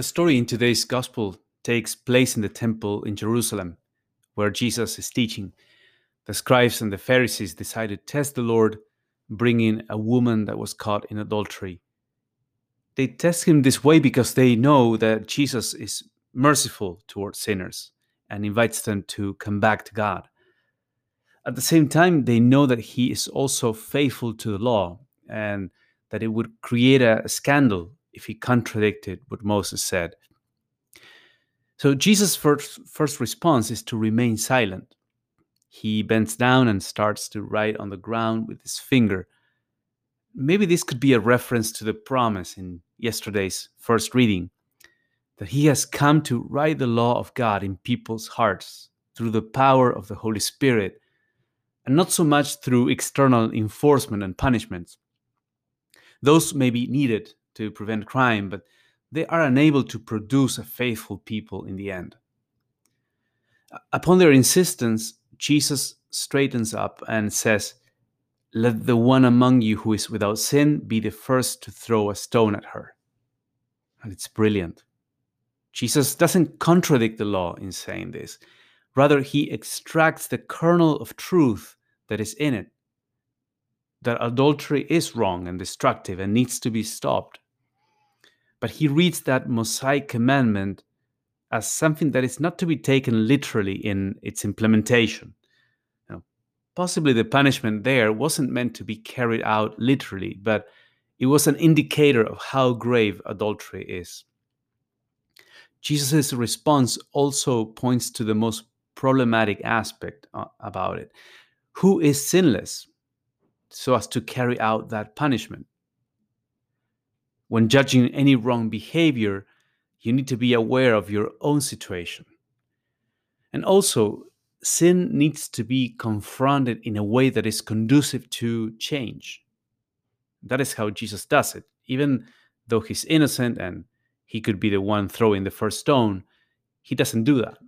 The story in today's gospel takes place in the temple in Jerusalem, where Jesus is teaching. The scribes and the Pharisees decided to test the Lord, bringing a woman that was caught in adultery. They test him this way because they know that Jesus is merciful towards sinners and invites them to come back to God. At the same time, they know that he is also faithful to the law and that it would create a scandal if he contradicted what Moses said. So Jesus' first, first response is to remain silent. He bends down and starts to write on the ground with his finger. Maybe this could be a reference to the promise in yesterday's first reading that he has come to write the law of God in people's hearts through the power of the Holy Spirit, and not so much through external enforcement and punishments. Those may be needed to prevent crime, but they are unable to produce a faithful people in the end. Upon their insistence, Jesus straightens up and says, Let the one among you who is without sin be the first to throw a stone at her. And it's brilliant. Jesus doesn't contradict the law in saying this. Rather, he extracts the kernel of truth that is in it that adultery is wrong and destructive and needs to be stopped. But he reads that Mosaic commandment as something that is not to be taken literally in its implementation. Know, possibly the punishment there wasn't meant to be carried out literally, but it was an indicator of how grave adultery is. Jesus' response also points to the most problematic aspect uh, about it. Who is sinless so as to carry out that punishment? When judging any wrong behavior, you need to be aware of your own situation. And also, sin needs to be confronted in a way that is conducive to change. That is how Jesus does it. Even though he's innocent and he could be the one throwing the first stone, he doesn't do that.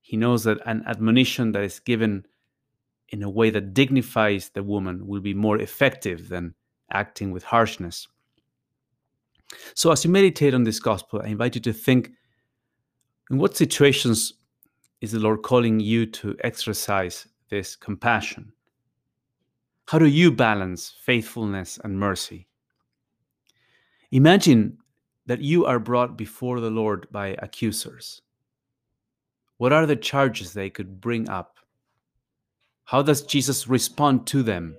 He knows that an admonition that is given in a way that dignifies the woman will be more effective than acting with harshness. So, as you meditate on this gospel, I invite you to think in what situations is the Lord calling you to exercise this compassion? How do you balance faithfulness and mercy? Imagine that you are brought before the Lord by accusers. What are the charges they could bring up? How does Jesus respond to them?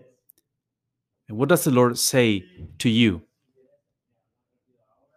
And what does the Lord say to you?